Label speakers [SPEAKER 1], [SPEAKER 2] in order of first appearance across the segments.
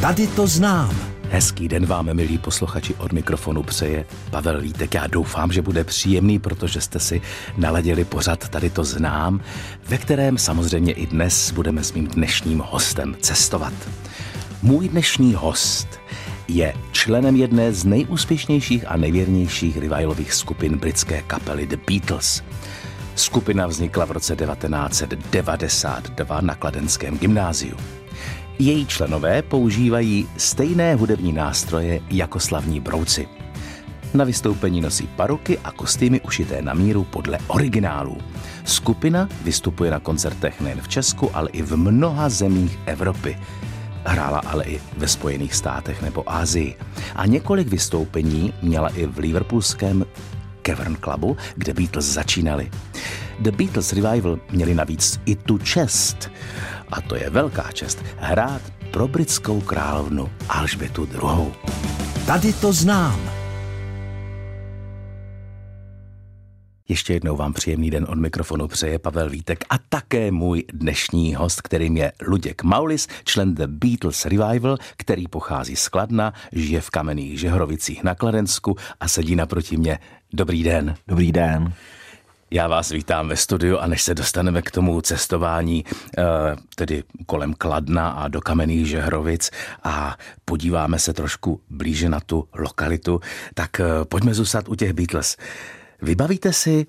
[SPEAKER 1] Tady to znám.
[SPEAKER 2] Hezký den vám, milí posluchači, od mikrofonu přeje Pavel Vítek. Já doufám, že bude příjemný, protože jste si naladili pořad Tady to znám, ve kterém samozřejmě i dnes budeme s mým dnešním hostem cestovat. Můj dnešní host je členem jedné z nejúspěšnějších a nejvěrnějších revivalových skupin britské kapely The Beatles. Skupina vznikla v roce 1992 na Kladenském gymnáziu. Její členové používají stejné hudební nástroje jako slavní brouci. Na vystoupení nosí paruky a kostýmy ušité na míru podle originálů. Skupina vystupuje na koncertech nejen v Česku, ale i v mnoha zemích Evropy. Hrála ale i ve Spojených státech nebo Ázii. A několik vystoupení měla i v liverpoolském Cavern Clubu, kde Beatles začínali. The Beatles Revival měli navíc i tu čest, a to je velká čest, hrát pro britskou královnu Alžbětu II.
[SPEAKER 1] Tady to znám.
[SPEAKER 2] Ještě jednou vám příjemný den od mikrofonu přeje Pavel Vítek a také můj dnešní host, kterým je Luděk Maulis, člen The Beatles Revival, který pochází z Kladna, žije v kamenných Žehrovicích na Kladensku a sedí naproti mě. Dobrý den.
[SPEAKER 3] Dobrý den.
[SPEAKER 2] Já vás vítám ve studiu a než se dostaneme k tomu cestování, eh, tedy kolem Kladna a do Kamenných Žehrovic a podíváme se trošku blíže na tu lokalitu, tak eh, pojďme zůstat u těch Beatles. Vybavíte si,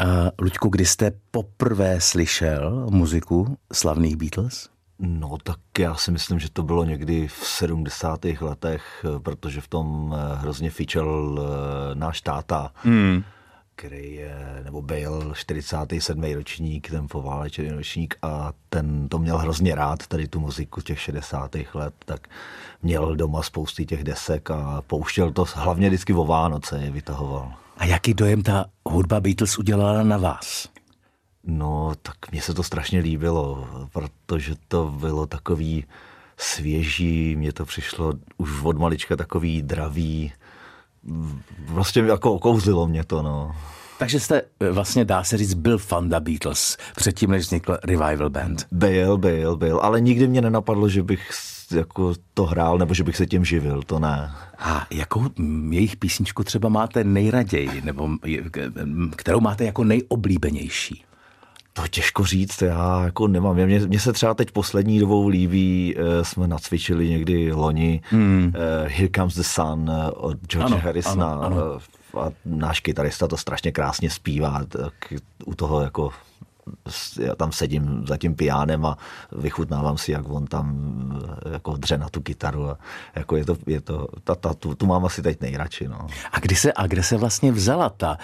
[SPEAKER 2] uh, Luďku, kdy jste poprvé slyšel muziku slavných Beatles?
[SPEAKER 3] No tak já si myslím, že to bylo někdy v 70. letech, protože v tom hrozně fičel náš táta. Hmm který je, nebo byl 47. ročník, ten poválečený ročník a ten to měl hrozně rád, tady tu muziku těch 60. let, tak měl doma spousty těch desek a pouštěl to hlavně vždycky o Vánoce je vytahoval.
[SPEAKER 2] A jaký dojem ta hudba Beatles udělala na vás?
[SPEAKER 3] No, tak mně se to strašně líbilo, protože to bylo takový svěží, mně to přišlo už od malička takový dravý, vlastně jako okouzlilo mě to, no.
[SPEAKER 2] Takže jste eh, vlastně, dá se říct, byl fan The Beatles předtím, než vznikl Revival Band.
[SPEAKER 3] Byl, byl, byl, ale nikdy mě nenapadlo, že bych jako to hrál, nebo že bych se tím živil, to ne.
[SPEAKER 2] A jakou jejich písničku třeba máte nejraději, nebo kterou máte jako nejoblíbenější?
[SPEAKER 3] To těžko říct, já jako nemám. Mně, mně se třeba teď poslední dobou líbí, uh, jsme nacvičili někdy loni hmm. uh, Here Comes the Sun uh, od George ano, Harrisona. Ano, ano. A náš kytarista to strašně krásně zpívá. Tak u toho jako já tam sedím za tím piánem a vychutnávám si, jak on tam jako dře na tu kytaru. A jako je to, je to ta, ta, tu, tu mám asi teď nejradši. No.
[SPEAKER 2] A, kdy se, a kde se vlastně vzala ta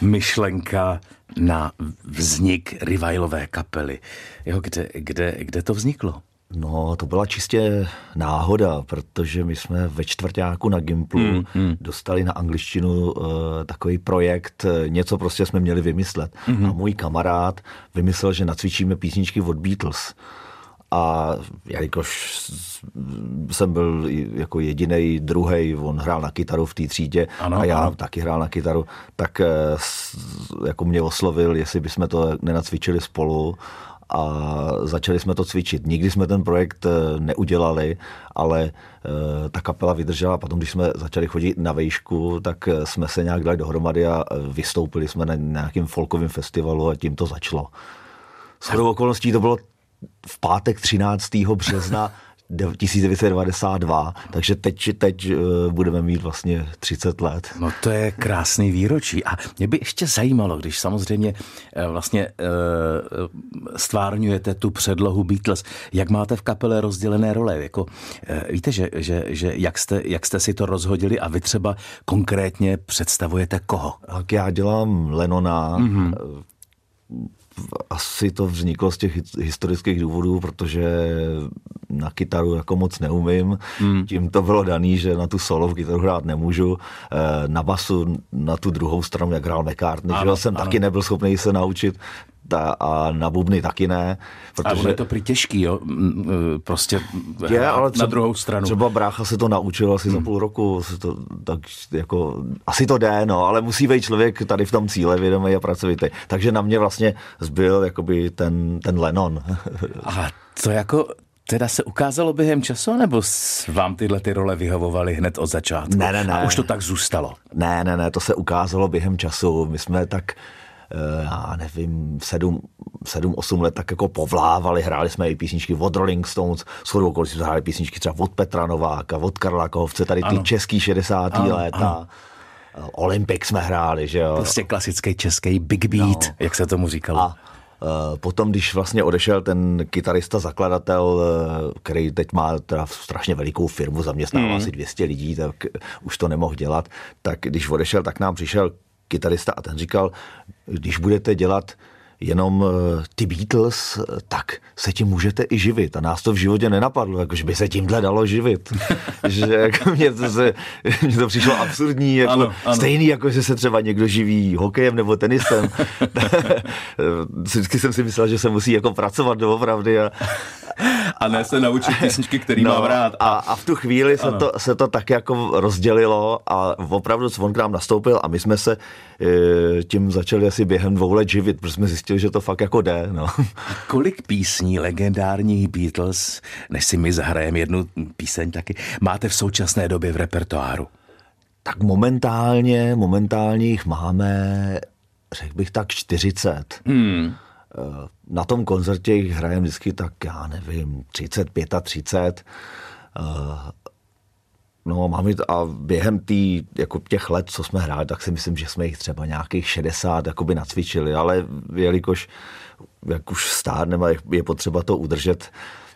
[SPEAKER 2] myšlenka na vznik Rivailové kapely? Jo, kde, kde, kde to vzniklo?
[SPEAKER 3] No, to byla čistě náhoda, protože my jsme ve čtvrtáku na Gimplu mm, mm. dostali na angličtinu uh, takový projekt, eh, něco prostě jsme měli vymyslet. Mm. A můj kamarád vymyslel, že nacvičíme písničky od Beatles. A jelikož jsem byl jako jediný druhý, on hrál na kytaru v té třídě ano, a já ano. taky hrál na kytaru, tak eh, jako mě oslovil, jestli bychom to nenacvičili spolu a začali jsme to cvičit. Nikdy jsme ten projekt eh, neudělali, ale eh, ta kapela vydržela. Potom, když jsme začali chodit na vejšku, tak jsme se nějak dali dohromady a vystoupili jsme na nějakém folkovém festivalu a tím to začalo. S okolností to bylo v pátek 13. března 1992, takže teď, teď eh, budeme mít vlastně 30 let.
[SPEAKER 2] No to je krásný výročí a mě by ještě zajímalo, když samozřejmě eh, vlastně eh, stvárňujete tu předlohu Beatles, jak máte v kapele rozdělené role, jako víte, že, že, že jak, jste, jak jste si to rozhodili a vy třeba konkrétně představujete koho?
[SPEAKER 3] Tak já dělám Lenona, mm-hmm asi to vzniklo z těch historických důvodů, protože na kytaru jako moc neumím. Mm. Tím to bylo daný, že na tu solo v kytaru hrát nemůžu. Eh, na basu, na tu druhou stranu, jak hrál McCartney, ano, že jsem ano. taky nebyl schopný se naučit ta, a na bubny taky ne.
[SPEAKER 2] Protože... A je to prý těžký, jo? Prostě je, ale třeba, na druhou stranu.
[SPEAKER 3] Třeba brácha se to naučil asi hmm. za půl roku, se to, tak jako, asi to jde, no, ale musí být člověk tady v tom cíle vědomý a pracovitý. Takže na mě vlastně zbyl jakoby ten, ten Lennon.
[SPEAKER 2] A to jako teda se ukázalo během času, nebo vám tyhle ty role vyhovovaly hned od začátku?
[SPEAKER 3] Ne, ne, ne.
[SPEAKER 2] A už to tak zůstalo?
[SPEAKER 3] Ne, ne, ne, to se ukázalo během času. My jsme tak já nevím, sedm, sedm, osm let tak jako povlávali, hráli jsme i písničky od Rolling Stones, s chodou jsme hráli písničky třeba od Petra Nováka, od Karla Kohovce, tady ty ano. český 60. Ano, léta. Ano. Olympic jsme hráli, že jo.
[SPEAKER 2] Prostě klasický český big beat, no. jak se tomu říkalo. A
[SPEAKER 3] Eh, potom, když vlastně odešel ten kytarista, zakladatel, eh, který teď má teda strašně velikou firmu, zaměstnává hmm. asi 200 lidí, tak už to nemohl dělat, tak když odešel, tak nám přišel kytarista a ten říkal, když budete dělat jenom eh, ty Beatles, tak se tím můžete i živit. A nás to v životě nenapadlo, jako, že by se tímhle dalo živit. že jako mě, to se, mně to přišlo absurdní, jako, ano, ano. stejný jako, že se třeba někdo živí hokejem nebo tenisem. Vždycky jsem si myslel, že se musí jako pracovat doopravdy a,
[SPEAKER 2] a ne se naučit písničky, který no, mám rád.
[SPEAKER 3] A, a v tu chvíli se to, se to tak jako rozdělilo a opravdu on k nám nastoupil a my jsme se e, tím začali asi během dvou let živit, protože jsme zjistili, že to fakt jako jde. No.
[SPEAKER 2] A kolik písní legendárních Beatles, než si my zahrajeme jednu píseň taky, máte v současné době v repertoáru?
[SPEAKER 3] Tak momentálně, momentálně jich máme, řekl bych tak 40. Hmm. Eh, na tom koncertě jich hrajeme vždycky tak, já nevím, 30, 35. Eh, no, máme a během tý, jako těch let, co jsme hráli, tak si myslím, že jsme jich třeba nějakých 60 jakoby nacvičili, ale jelikož jak už stárneme, je potřeba to udržet,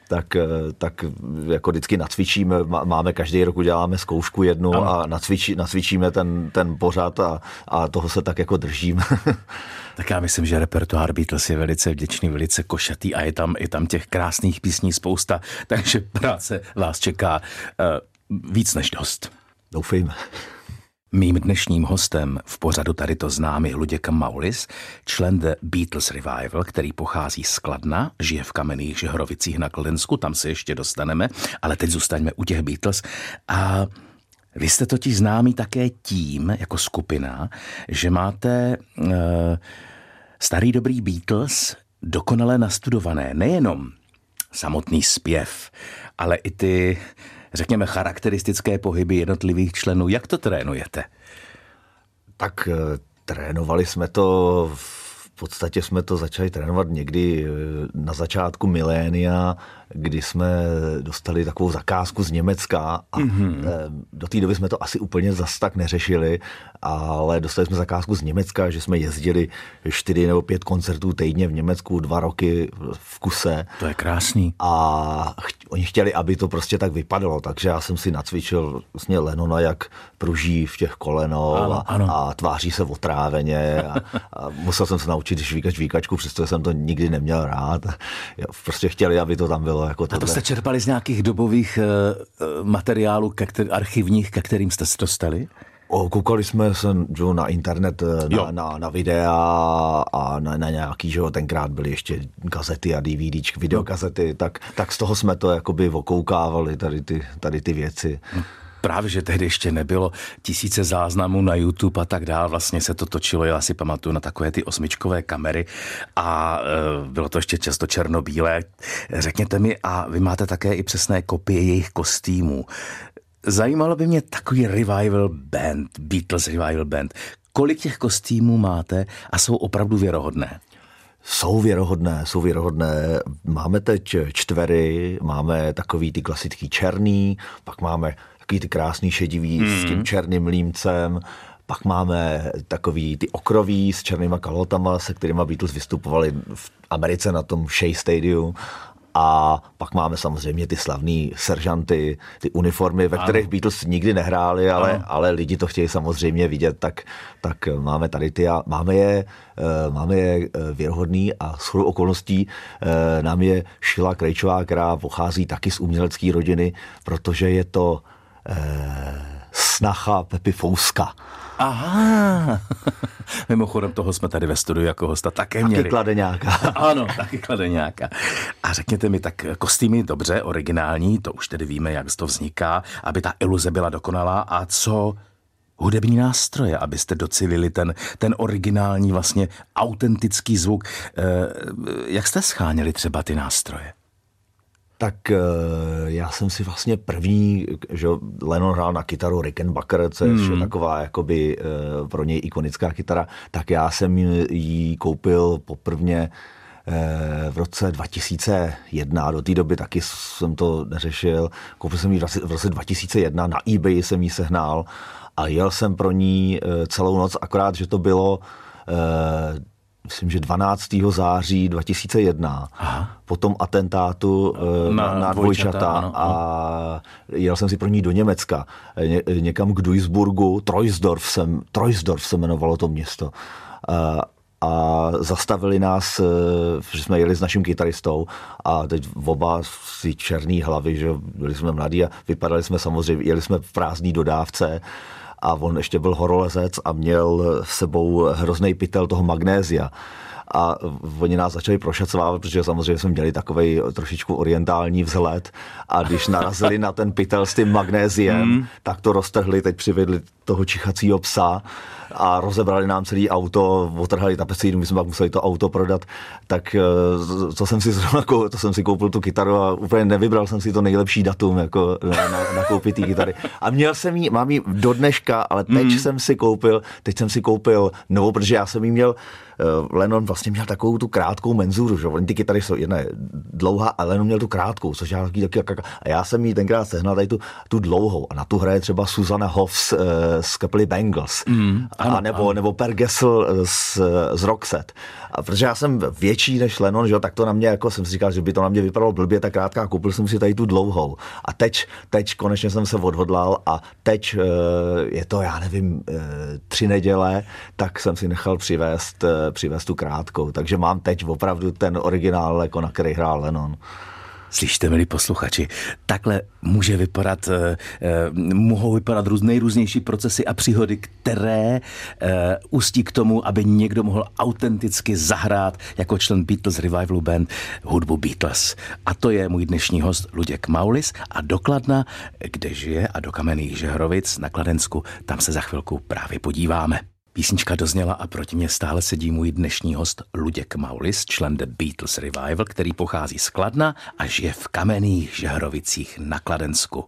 [SPEAKER 3] tak, eh, tak jako vždycky nacvičíme, máme každý rok uděláme zkoušku jednu ano. a nacvičí, nacvičíme ten, ten pořad a, a toho se tak jako držíme.
[SPEAKER 2] Tak já myslím, že repertoár Beatles je velice vděčný, velice košatý a je tam, je tam těch krásných písní spousta, takže práce vás čeká uh, víc než dost.
[SPEAKER 3] Doufejme.
[SPEAKER 2] Mým dnešním hostem v pořadu tady to známý Luděk Maulis, člen The Beatles Revival, který pochází z Kladna, žije v kamenných Žehrovicích na Kladensku, tam se ještě dostaneme, ale teď zůstaňme u těch Beatles. A vy jste totiž známý také tím, jako skupina, že máte uh, starý dobrý Beatles dokonale nastudované. Nejenom samotný zpěv, ale i ty, řekněme, charakteristické pohyby jednotlivých členů. Jak to trénujete?
[SPEAKER 3] Tak uh, trénovali jsme to v podstatě jsme to začali trénovat někdy na začátku milénia, kdy jsme dostali takovou zakázku z Německa a mm-hmm. do té doby jsme to asi úplně zas tak neřešili, ale dostali jsme zakázku z Německa, že jsme jezdili čtyři nebo pět koncertů týdně v Německu, dva roky v kuse.
[SPEAKER 2] To je krásný.
[SPEAKER 3] A ch- oni chtěli, aby to prostě tak vypadalo, takže já jsem si nacvičil vlastně Lenona, jak pruží v těch kolenou ano, a, ano. a tváří se otráveně a, a musel jsem se naučit žvíkač výkačku, přestože jsem to nikdy neměl rád. Prostě chtěli, aby to tam bylo jako
[SPEAKER 2] A to jste čerpali z nějakých dobových uh, materiálů ke který, archivních, ke kterým jste se dostali?
[SPEAKER 3] O, koukali jsme se že, na internet, eh, na, na, na videa a na, na nějaký, že jo, tenkrát byly ještě kazety a DVDčky, videokazety, tak, tak z toho jsme to jakoby okoukávali, tady ty, tady ty věci.
[SPEAKER 2] No právě, že tehdy ještě nebylo tisíce záznamů na YouTube a tak dále. Vlastně se to točilo, já si pamatuju, na takové ty osmičkové kamery a e, bylo to ještě často černobílé. Řekněte mi, a vy máte také i přesné kopie jejich kostýmů. Zajímalo by mě takový revival band, Beatles revival band. Kolik těch kostýmů máte a jsou opravdu věrohodné?
[SPEAKER 3] Jsou věrohodné, jsou věrohodné. Máme teď čtvery, máme takový ty klasický černý, pak máme takový ty krásný šedivý mm. s tím hmm. černým límcem, pak máme takový ty okroví s černýma kalotama, se kterými Beatles vystupovali v Americe na tom Shea Stadium a pak máme samozřejmě ty slavné seržanty, ty uniformy, ve kterých ano. Beatles nikdy nehráli, ale, ale lidi to chtějí samozřejmě vidět, tak, tak máme tady ty a máme je, eh, máme je eh, věrohodný a s okolností eh, nám je Šila Krejčová, která pochází taky z umělecké rodiny, protože je to snacha Pepi Fouska.
[SPEAKER 2] Aha, mimochodem toho jsme tady ve studiu jako hosta také měli.
[SPEAKER 3] Taky kladeňáka.
[SPEAKER 2] ano, taky kladeňáka. A řekněte mi, tak kostýmy dobře, originální, to už tedy víme, jak to vzniká, aby ta iluze byla dokonalá. A co hudební nástroje, abyste docilili ten, ten originální, vlastně autentický zvuk. Eh, jak jste scháněli třeba ty nástroje?
[SPEAKER 3] Tak eh, já jsem si vlastně první, že Lennon hrál na kytaru Rickenbacker, co je hmm. taková jakoby eh, pro něj ikonická kytara, tak já jsem ji koupil poprvně eh, v roce 2001, do té doby taky jsem to neřešil, koupil jsem ji v roce 2001, na eBay jsem ji sehnal a jel jsem pro ní celou noc, akorát, že to bylo myslím, že 12. září 2001, Aha. po tom atentátu eh, na, na dvojčata ano, a jel jsem si pro ní do Německa, ně, někam k Duisburgu, Troisdorf, jsem, Troisdorf se jmenovalo to město. A, a zastavili nás, eh, že jsme jeli s naším kytaristou a teď oba si černý hlavy, že byli jsme mladí a vypadali jsme samozřejmě, jeli jsme v prázdné dodávce a on ještě byl horolezec a měl s sebou hrozný pytel toho magnézia. A oni nás začali prošacovávat, protože samozřejmě jsme měli takový trošičku orientální vzhled. A když narazili na ten pytel s tím magnéziem, mm. tak to roztrhli, teď přivedli toho čichacího psa a rozebrali nám celý auto, otrhali tapecínu, my jsme pak museli to auto prodat, tak to eh, jsem si zrovna, to jsem si koupil tu kytaru a úplně nevybral jsem si to nejlepší datum, jako na, na, na koupit kytary. A měl jsem ji, mám ji do dneška, ale teď mm. jsem si koupil, teď jsem si koupil novou, protože já jsem ji měl Eh, Lennon vlastně měl takovou tu krátkou menzuru, že oni ty kytary jsou jedna je dlouhá, a Lennon měl tu krátkou, což já taky, taky, taky a já jsem jí tenkrát sehnal tady tu, tu dlouhou. A na tu hraje třeba Susanna Hoffs uh, z kapely Bengals, mm, ano, a nebo, ano. nebo Per Gessel z, z Roxette. A protože já jsem větší než Lennon, že, tak to na mě, jako jsem si říkal, že by to na mě vypadalo blbě, tak krátká, koupil jsem si tady tu dlouhou. A teď, teď konečně jsem se odhodlal a teď uh, je to, já nevím, uh, tři neděle, tak jsem si nechal přivést přivést tu krátkou. Takže mám teď opravdu ten originál, jako na který hrál Lennon.
[SPEAKER 2] Slyšte, milí posluchači, takhle může vypadat, eh, eh, mohou vypadat růz, nejrůznější procesy a příhody, které eh, ústí k tomu, aby někdo mohl autenticky zahrát jako člen Beatles Revival Band hudbu Beatles. A to je můj dnešní host Luděk Maulis a dokladna, kde žije a do Kamenných Žehrovic na Kladensku, tam se za chvilku právě podíváme. Písnička dozněla a proti mě stále sedí můj dnešní host Luděk Maulis, člen The Beatles Revival, který pochází z Kladna a žije v kamenných žehrovicích na Kladensku.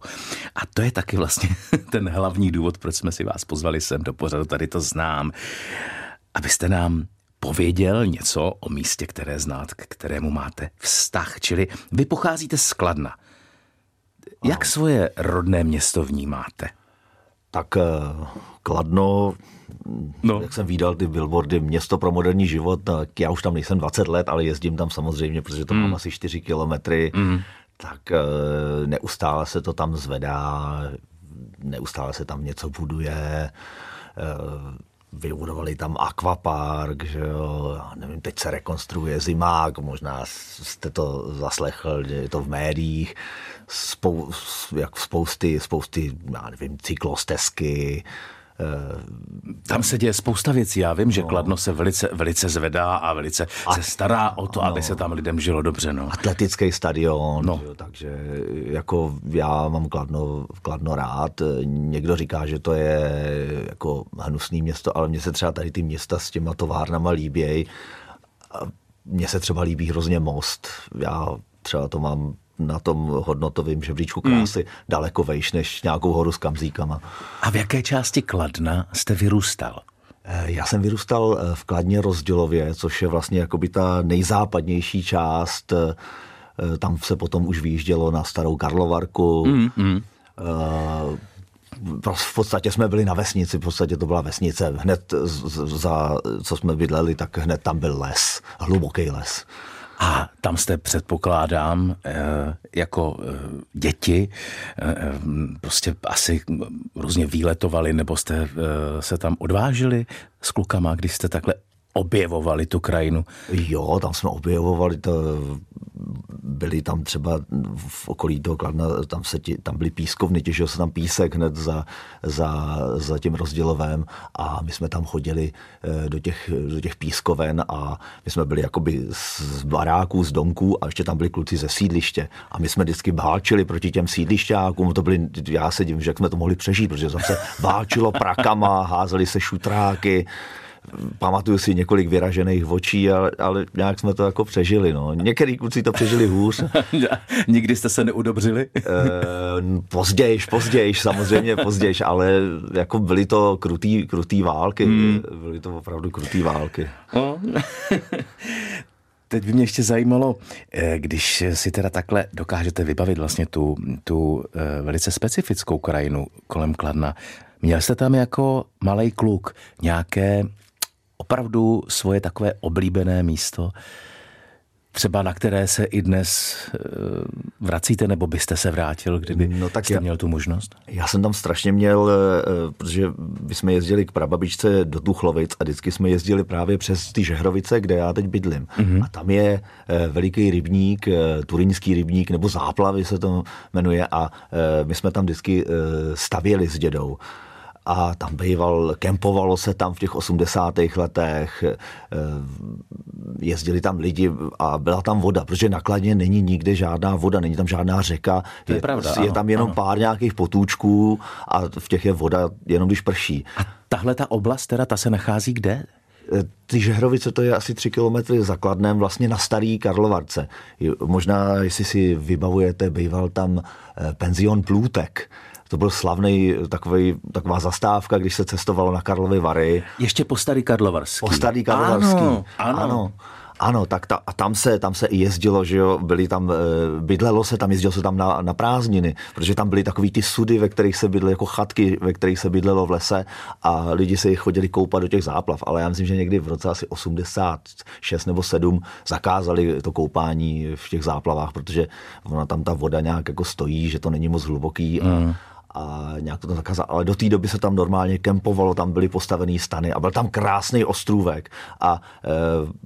[SPEAKER 2] A to je taky vlastně ten hlavní důvod, proč jsme si vás pozvali sem do pořadu, tady to znám, abyste nám pověděl něco o místě, které znáte, k kterému máte vztah. Čili vy pocházíte z Kladna. Jak svoje rodné město vnímáte?
[SPEAKER 3] Tak eh, Kladno no. jak jsem viděl ty billboardy Město pro moderní život, tak já už tam nejsem 20 let, ale jezdím tam samozřejmě, protože to mm. mám asi 4 kilometry, mm. tak eh, neustále se to tam zvedá, neustále se tam něco buduje, eh, vybudovali tam akvapark, že jo, já nevím, teď se rekonstruuje zimák, možná jste to zaslechl, je to v médiích, spou, jak spousty, spousty, já nevím, cyklostezky,
[SPEAKER 2] tam se děje spousta věcí. Já vím, že no. Kladno se velice, velice zvedá a velice a, se stará o to, no. aby se tam lidem žilo dobře. No.
[SPEAKER 3] Atletický stadion, no. jo, takže jako já mám Kladno, Kladno rád. Někdo říká, že to je jako hnusný město, ale mně se třeba tady ty města s těma továrnama líbějí. Mně se třeba líbí hrozně most. Já třeba to mám na tom hodnotovém žebříčku krásy hmm. daleko vejš než nějakou horu s kamzíkama.
[SPEAKER 2] A v jaké části Kladna jste vyrůstal?
[SPEAKER 3] Eh, já jsem vyrůstal eh, v Kladně Rozdělově, což je vlastně jakoby ta nejzápadnější část. Eh, tam se potom už vyjíždělo na starou Karlovarku. Mm, mm. V podstatě jsme byli na vesnici, v podstatě to byla vesnice. Hned za, co jsme bydleli, tak hned tam byl les, hluboký les.
[SPEAKER 2] A tam jste, předpokládám, eh, jako eh, děti eh, prostě asi různě výletovali, nebo jste se tam odvážili s klukama, když jste takhle objevovali tu krajinu?
[SPEAKER 3] Jo, tam jsme objevovali to, byli tam třeba v okolí toho Kladna, tam, se ti, tam byly pískovny, těžil se tam písek hned za, za, za tím rozdělovém a my jsme tam chodili eh, do těch, do těch pískoven a my jsme byli jakoby z baráků, z domků a ještě tam byli kluci ze sídliště a my jsme vždycky báčili proti těm sídlišťákům, to byli, já se divím, že jak jsme to mohli přežít, protože zase báčilo prakama, házeli se šutráky, pamatuju si několik vyražených očí, ale, ale nějak jsme to jako přežili. No. Některý kluci to přežili hůř.
[SPEAKER 2] Nikdy jste se neudobřili?
[SPEAKER 3] e, pozdějiš, pozdějiš, samozřejmě pozdějiš, ale jako byly to krutý, krutý války. Hmm. Byly to opravdu krutý války. No.
[SPEAKER 2] Teď by mě ještě zajímalo, eh, když si teda takhle dokážete vybavit vlastně tu, tu eh, velice specifickou krajinu kolem Kladna, měl jste tam jako malý kluk nějaké opravdu svoje takové oblíbené místo, třeba na které se i dnes eh, vracíte, nebo byste se vrátil, kdyby no, tak jste já, měl tu možnost?
[SPEAKER 3] Já jsem tam strašně měl, eh, protože my jsme jezdili k prababičce do Tuchlovic a vždycky jsme jezdili právě přes ty Žehrovice, kde já teď bydlím. Mm-hmm. A tam je eh, veliký rybník, turinský rybník, nebo záplavy se to jmenuje a my jsme tam vždycky stavěli s dědou a tam býval, kempovalo se tam v těch 80. letech, eh, jezdili tam lidi a byla tam voda, protože nakladně není nikde žádná voda, není tam žádná řeka,
[SPEAKER 2] to je, je, pravda,
[SPEAKER 3] je tam jenom ano. pár nějakých potůčků a v těch je voda jenom když prší.
[SPEAKER 2] A tahle ta oblast, teda ta se nachází kde?
[SPEAKER 3] Eh, ty Žehrovice, to je asi tři kilometry zakladnem, vlastně na Starý Karlovarce. Možná, jestli si vybavujete, býval tam eh, penzion Plůtek to byl slavný takový, taková zastávka, když se cestovalo na Karlovy Vary.
[SPEAKER 2] Ještě po starý Karlovarský.
[SPEAKER 3] Po starý Karlovarský. Ano, ano. ano. Ano, tak ta, a tam se, tam se i jezdilo, že jo, byli tam, e, bydlelo se tam, jezdilo se tam na, na prázdniny, protože tam byly takový ty sudy, ve kterých se bydlelo, jako chatky, ve kterých se bydlelo v lese a lidi se chodili koupat do těch záplav, ale já myslím, že někdy v roce asi 86 nebo 7 zakázali to koupání v těch záplavách, protože ona tam ta voda nějak jako stojí, že to není moc hluboký a, mm a nějak to zakázal. Ale do té doby se tam normálně kempovalo, tam byly postavený stany a byl tam krásný ostrůvek. A e,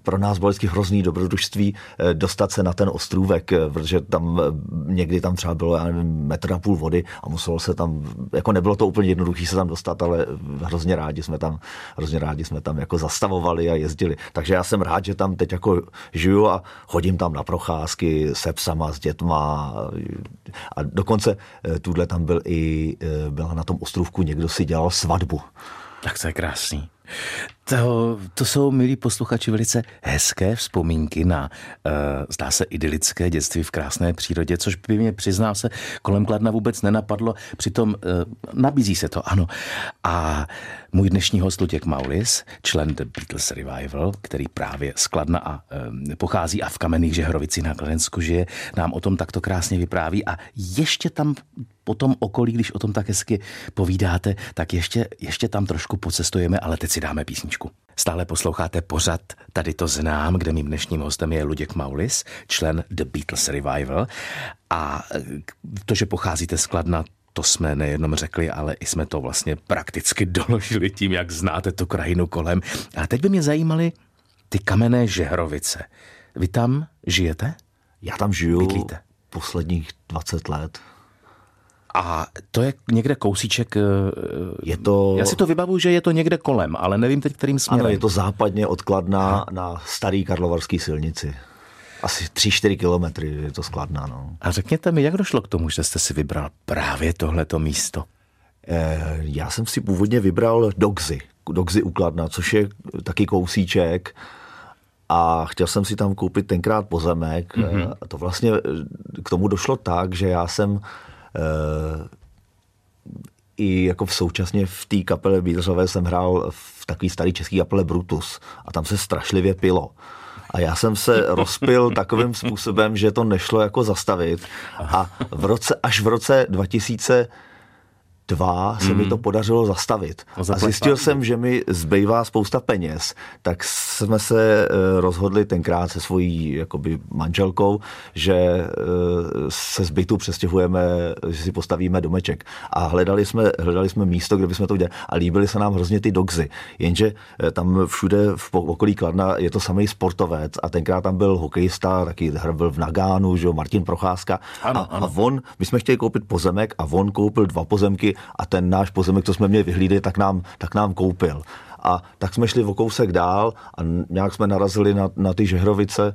[SPEAKER 3] pro nás bylo vždycky hrozný dobrodružství e, dostat se na ten ostrůvek, e, protože tam e, někdy tam třeba bylo, já nevím, metr a půl vody a muselo se tam, jako nebylo to úplně jednoduché se tam dostat, ale hrozně rádi jsme tam, hrozně rádi jsme tam jako zastavovali a jezdili. Takže já jsem rád, že tam teď jako žiju a chodím tam na procházky se psama, s dětma a dokonce e, tuhle tam byl i Eh, byla na tom ostrovku, někdo si dělal svatbu.
[SPEAKER 2] Tak to je krásný. To, to jsou, milí posluchači, velice hezké vzpomínky na, uh, zdá se, idylické dětství v krásné přírodě, což by mě, přiznám se, kolem Kladna vůbec nenapadlo. Přitom uh, nabízí se to, ano. A můj dnešní host Luděk Maulis, člen The Beatles Revival, který právě z Kladna a uh, pochází a v Kamenných Žehrovici na Kladensku žije, nám o tom takto krásně vypráví a ještě tam po tom okolí, když o tom tak hezky povídáte, tak ještě, ještě tam trošku pocestujeme, ale teď si dáme písničku. Stále posloucháte pořad Tady to znám, kde mým dnešním hostem je Luděk Maulis, člen The Beatles Revival. A e, to, že pocházíte z Kladna, to jsme nejenom řekli, ale i jsme to vlastně prakticky doložili tím, jak znáte tu krajinu kolem. A teď by mě zajímaly ty kamenné žehrovice. Vy tam žijete?
[SPEAKER 3] Já tam žiju Bydlíte? posledních 20 let.
[SPEAKER 2] A to je někde kousíček. Eh,
[SPEAKER 3] je to...
[SPEAKER 2] Já si to vybavuju, že je to někde kolem, ale nevím teď, kterým směrem.
[SPEAKER 3] Ano, je to západně odkladná na starý karlovarský silnici. Asi 3-4 kilometry je to skladná. No.
[SPEAKER 2] A řekněte mi, jak došlo k tomu, že jste si vybral právě tohleto místo?
[SPEAKER 3] Eh, já jsem si původně vybral Dogzy, Dogzy ukladna, což je taky kousíček a chtěl jsem si tam koupit tenkrát pozemek. Mm-hmm. A to vlastně k tomu došlo tak, že já jsem i jako v současně v té kapele Beatlesové jsem hrál v takový starý český kapele Brutus a tam se strašlivě pilo. A já jsem se rozpil takovým způsobem, že to nešlo jako zastavit. A v roce, až v roce 2000 dva se mm. mi to mhm. podařilo zastavit. A zjistil jsem, že mi zbývá spousta peněz, tak jsme se eh, rozhodli tenkrát se svojí jakoby manželkou, že eh, se z bytu přestěhujeme, že si postavíme domeček. A hledali jsme, hledali jsme místo, kde bychom to udělali. A líbily se nám hrozně ty dogzy. Jenže eh, tam všude v okolí Kladna je to samý sportovec a tenkrát tam byl hokejista, taky byl v Nagánu, že Martin Procházka. Ano, a, ano. a on, my jsme chtěli koupit pozemek a on koupil dva pozemky a ten náš pozemek, co jsme měli vyhlídli, tak nám, tak nám koupil. A tak jsme šli o kousek dál a nějak jsme narazili na, na ty žehrovice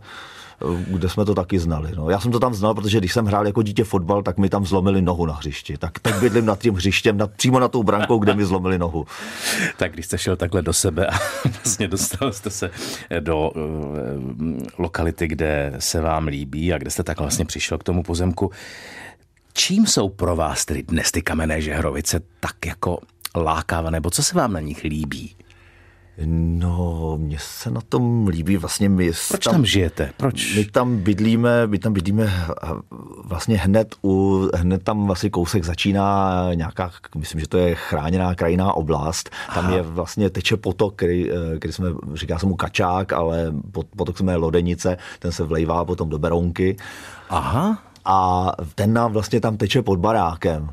[SPEAKER 3] kde jsme to taky znali. No. Já jsem to tam znal, protože když jsem hrál jako dítě fotbal, tak mi tam zlomili nohu na hřišti. Tak, tak bydlím nad tím hřištěm, nad, přímo na tou brankou, kde mi zlomili nohu.
[SPEAKER 2] Tak když jste šel takhle do sebe a vlastně dostal jste se do uh, lokality, kde se vám líbí a kde jste tak vlastně přišel k tomu pozemku, čím jsou pro vás tedy dnes ty kamenné žehrovice tak jako lákavé, nebo co se vám na nich líbí?
[SPEAKER 3] No, mně se na tom líbí vlastně my...
[SPEAKER 2] Proč tam, tam žijete? Proč?
[SPEAKER 3] My tam bydlíme, my tam bydlíme vlastně hned u, hned tam vlastně kousek začíná nějaká, myslím, že to je chráněná krajiná oblast. Tam Aha. je vlastně teče potok, který, eh, který jsme, říká se mu kačák, ale potok jsme lodenice, ten se vlejvá potom do Berounky.
[SPEAKER 2] Aha.
[SPEAKER 3] A ten nám vlastně tam teče pod barákem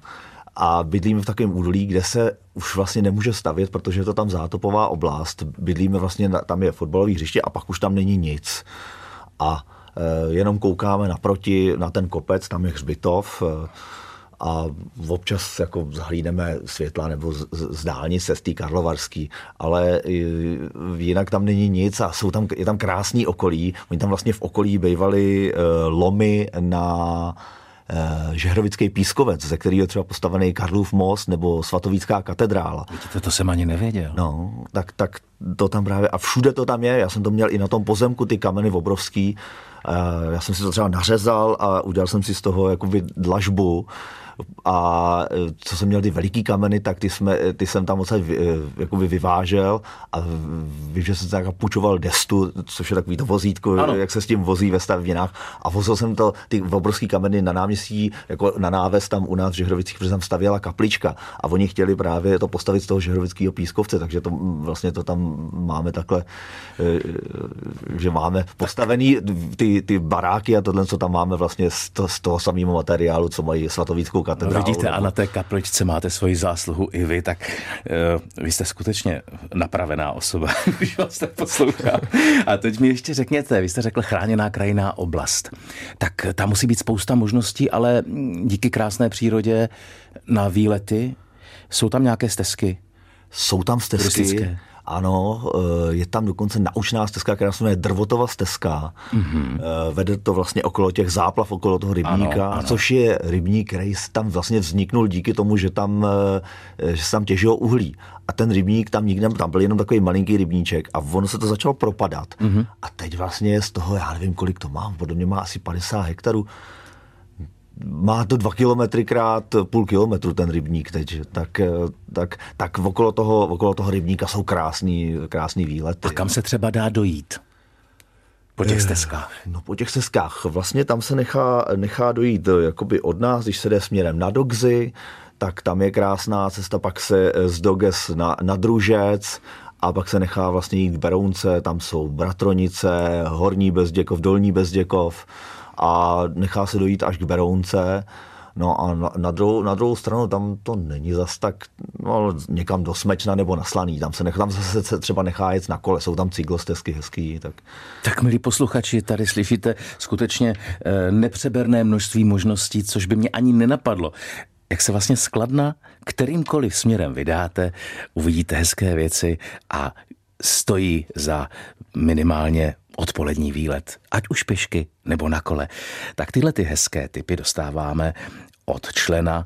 [SPEAKER 3] a bydlíme v takovém údolí, kde se už vlastně nemůže stavět, protože je to tam zátopová oblast. Bydlíme vlastně, tam je fotbalový hřiště a pak už tam není nic. A e, jenom koukáme naproti na ten kopec, tam je hřbitov e, a občas jako zahlídneme světla nebo z, z dálnice, z té Karlovarský, ale e, jinak tam není nic a jsou tam, je tam krásný okolí. Oni tam vlastně v okolí bývaly e, lomy na Eh, Žehrovický pískovec, ze kterého je třeba postavený Karlův most nebo Svatovícká katedrála.
[SPEAKER 2] Vidíte, to jsem ani nevěděl.
[SPEAKER 3] No, tak, tak to tam právě, a všude to tam je, já jsem to měl i na tom pozemku, ty kameny obrovský, já jsem si to třeba nařezal a udělal jsem si z toho jakoby dlažbu, a e, co jsem měl ty veliký kameny, tak ty, jsme, ty jsem tam odsaď e, jakoby vyvážel a vím, že jsem tak půjčoval destu, což je takový to vozítko, ano. jak se s tím vozí ve stavěnách a vozil jsem to, ty obrovský kameny na náměstí, jako na náves tam u nás v Žehrovicích, protože tam stavěla kaplička. A oni chtěli právě to postavit z toho Žehrovického pískovce, takže to vlastně to tam máme takhle, e, že máme postavený ty, ty baráky a tohle, co tam máme vlastně z, to, z toho samého materiálu, co mají svatovíckou katedrálu.
[SPEAKER 2] No vidíte, a na té kapličce máte svoji zásluhu i vy, tak uh, vy jste skutečně napravená osoba, když vás tak poslouchám. A teď mi ještě řekněte, vy jste řekl chráněná krajiná oblast. Tak tam musí být spousta možností, ale díky krásné přírodě na výlety jsou tam nějaké stezky?
[SPEAKER 3] Jsou tam stezky. Turistické ano, eh, je tam dokonce naučná stezka, která se jmenuje Drvotova stezka. Mm-hmm. Vede to vlastně okolo těch záplav, okolo toho rybníka, ano, ano. což je rybník, který tam vlastně vzniknul díky tomu, že tam, eh, že se tam těžilo uhlí. A ten rybník tam nikde, tam byl jenom takový malinký rybníček a ono se to začalo propadat. Mm-hmm. A teď vlastně je z toho, já nevím, kolik to má, podobně má asi 50 hektarů, má to dva kilometry krát půl kilometru ten rybník teď, tak, eh, tak, tak okolo, toho, okolo toho rybníka jsou krásný, krásný výlety.
[SPEAKER 2] A kam se třeba dá dojít? Po těch eh, stezkách.
[SPEAKER 3] No po těch stezkách. Vlastně tam se nechá, nechá dojít eh, jakoby od nás, když se jde směrem na Dogzy, tak tam je krásná cesta, pak se z Doges na, na Družec a pak se nechá vlastně jít k Berounce, tam jsou Bratronice, Horní Bezděkov, Dolní Bezděkov, a nechá se dojít až k Berounce. No a na, na, druhou, na druhou stranu tam to není zas tak no, někam do Smečna nebo na Slaný. Tam se, nech, tam se, se třeba nechá jet na kole, jsou tam cyklostezky hezký. Tak.
[SPEAKER 2] tak milí posluchači, tady slyšíte skutečně e, nepřeberné množství možností, což by mě ani nenapadlo. Jak se vlastně skladna kterýmkoliv směrem vydáte, uvidíte hezké věci a stojí za minimálně odpolední výlet, ať už pěšky nebo na kole. Tak tyhle ty hezké typy dostáváme od člena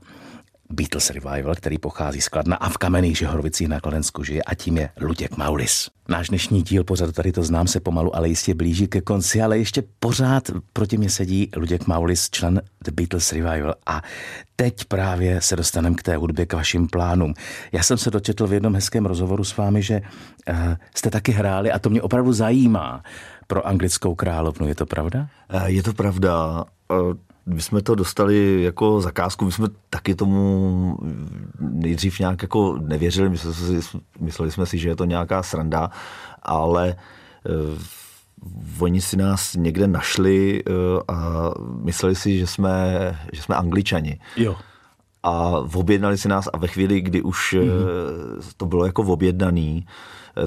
[SPEAKER 2] Beatles Revival, který pochází z Kladna a v kamenných Žehorovicích na Kladensku žije a tím je Luděk Maulis. Náš dnešní díl pořadu tady to znám se pomalu, ale jistě blíží ke konci, ale ještě pořád proti mě sedí Luděk Maulis, člen The Beatles Revival a teď právě se dostaneme k té hudbě, k vašim plánům. Já jsem se dočetl v jednom hezkém rozhovoru s vámi, že uh, jste taky hráli a to mě opravdu zajímá pro anglickou královnu, je to pravda?
[SPEAKER 3] Eh, je to pravda. Eh, my jsme to dostali jako zakázku, my jsme taky tomu nejdřív nějak jako nevěřili, mysleli, jsme si, že je to nějaká sranda, ale uh, oni si nás někde našli a mysleli si, že jsme, že jsme angličani.
[SPEAKER 2] Jo.
[SPEAKER 3] a objednali si nás a ve chvíli, kdy už mm-hmm. to bylo jako objednaný,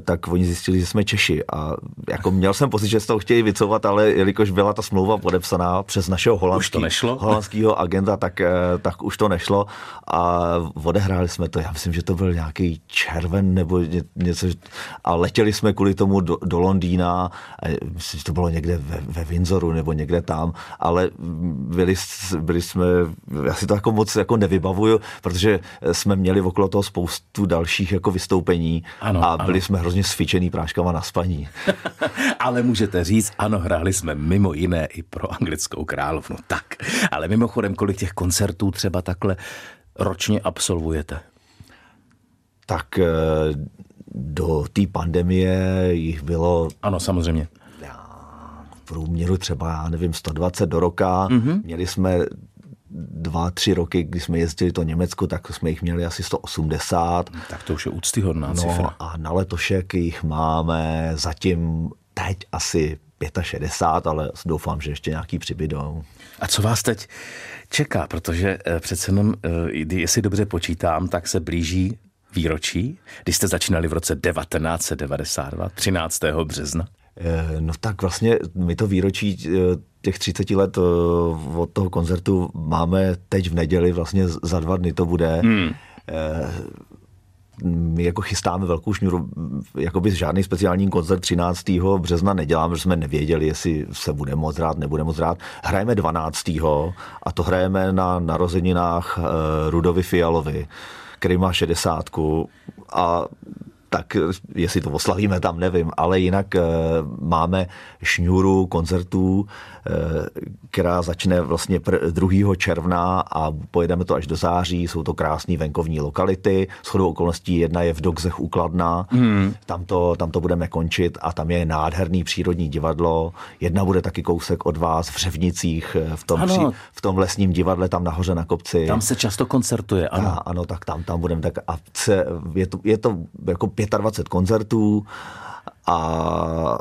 [SPEAKER 3] tak oni zjistili, že jsme Češi. A jako měl jsem pocit, že z toho chtějí vycovat, ale jelikož byla ta smlouva podepsaná přes našeho holandský, holandského agenta, tak, eh, tak už to nešlo. A odehráli jsme to, já myslím, že to byl nějaký červen nebo něco a letěli jsme kvůli tomu do, do Londýna, myslím, že to bylo někde ve, ve Windsoru nebo někde tam, ale byli, byli jsme, já si to jako moc jako nevybavuju, protože jsme měli okolo toho spoustu dalších jako vystoupení. Ano, a byli ano. jsme hrozně svičený práškama na spaní.
[SPEAKER 2] ale můžete říct, ano, hráli jsme mimo jiné i pro anglickou královnu. Tak, ale mimochodem, kolik těch koncertů třeba takhle ročně absolvujete?
[SPEAKER 3] Tak eh, do té pandemie jich bylo...
[SPEAKER 2] Ano, samozřejmě.
[SPEAKER 3] V průměru třeba, já nevím, 120 do roka. Mm-hmm. Měli jsme dva, tři roky, kdy jsme jezdili to Německo, tak jsme jich měli asi 180.
[SPEAKER 2] Tak to už je úctyhodná
[SPEAKER 3] no,
[SPEAKER 2] cifra.
[SPEAKER 3] a na letošek jich máme zatím teď asi 65, ale doufám, že ještě nějaký přibydou.
[SPEAKER 2] A co vás teď čeká? Protože eh, přece jenom, eh, jestli dobře počítám, tak se blíží výročí, když jste začínali v roce 1992, 13. března.
[SPEAKER 3] Eh, no tak vlastně my to výročí těch 30 let eh, od toho koncertu máme teď v neděli, vlastně za dva dny to bude. Hmm. Eh, my jako chystáme velkou šňůru, jakoby žádný speciální koncert 13. března neděláme, protože jsme nevěděli, jestli se bude moc rád, nebude moc rád. Hrajeme 12. a to hrajeme na narozeninách eh, Rudovi Fialovi, který má 60 a tak jestli to oslavíme tam, nevím, ale jinak e, máme šňůru koncertů, která začne vlastně 2. června a pojedeme to až do září. Jsou to krásné venkovní lokality. Shodou okolností jedna je v Dogzech Ukladna, hmm. tam, to, tam to budeme končit a tam je nádherný přírodní divadlo. Jedna bude taky kousek od vás v Řevnicích, eh, v tom, při, v tom lesním divadle tam nahoře na kopci.
[SPEAKER 2] Tam se často koncertuje, ano. A,
[SPEAKER 3] ano, tak tam, tam budeme tak a je to, je to jako 25 koncertů a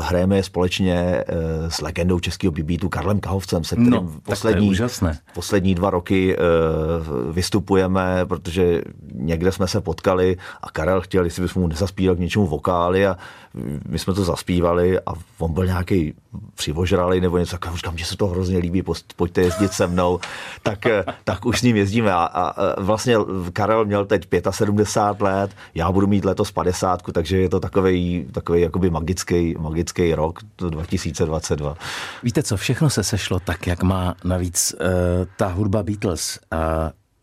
[SPEAKER 3] hrajeme je společně eh, s legendou českého bibítu Karlem Kahovcem, se kterým no, poslední, poslední dva roky eh, vystupujeme, protože někde jsme se potkali a Karel chtěl, jestli bychom mu nezaspíval k něčemu vokály a my jsme to zaspívali a on byl nějaký přivožralý nebo něco takového, říkám, že se to hrozně líbí, pojďte jezdit se mnou, tak, tak už s ním jezdíme a, a vlastně Karel měl teď 75 let, já budu mít letos 50, takže je to takový, takový jakoby magický, magický rok 2022.
[SPEAKER 2] Víte co, všechno se sešlo tak, jak má navíc uh, ta hudba Beatles. Uh,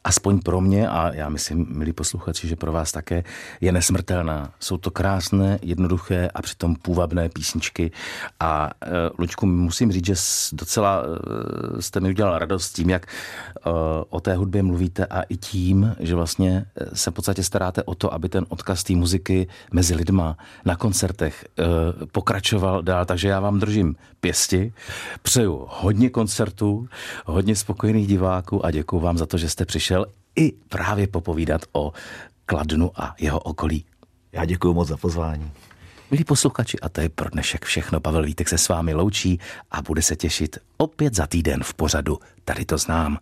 [SPEAKER 2] aspoň pro mě a já myslím, milí posluchači, že pro vás také, je nesmrtelná. Jsou to krásné, jednoduché a přitom půvabné písničky. A uh, Lučku, musím říct, že docela uh, jste mi udělal radost tím, jak uh, o té hudbě mluvíte a i tím, že vlastně se v podstatě staráte o to, aby ten odkaz té muziky mezi lidma na koncertech uh, pokračoval dál. Takže já vám držím pěsti, přeju hodně koncertů, hodně spokojených diváků a děkuji vám za to, že jste přišel přišel i právě popovídat o Kladnu a jeho okolí.
[SPEAKER 3] Já děkuji moc za pozvání.
[SPEAKER 2] Milí posluchači, a to je pro dnešek všechno. Pavel Vítek se s vámi loučí a bude se těšit opět za týden v pořadu Tady to znám.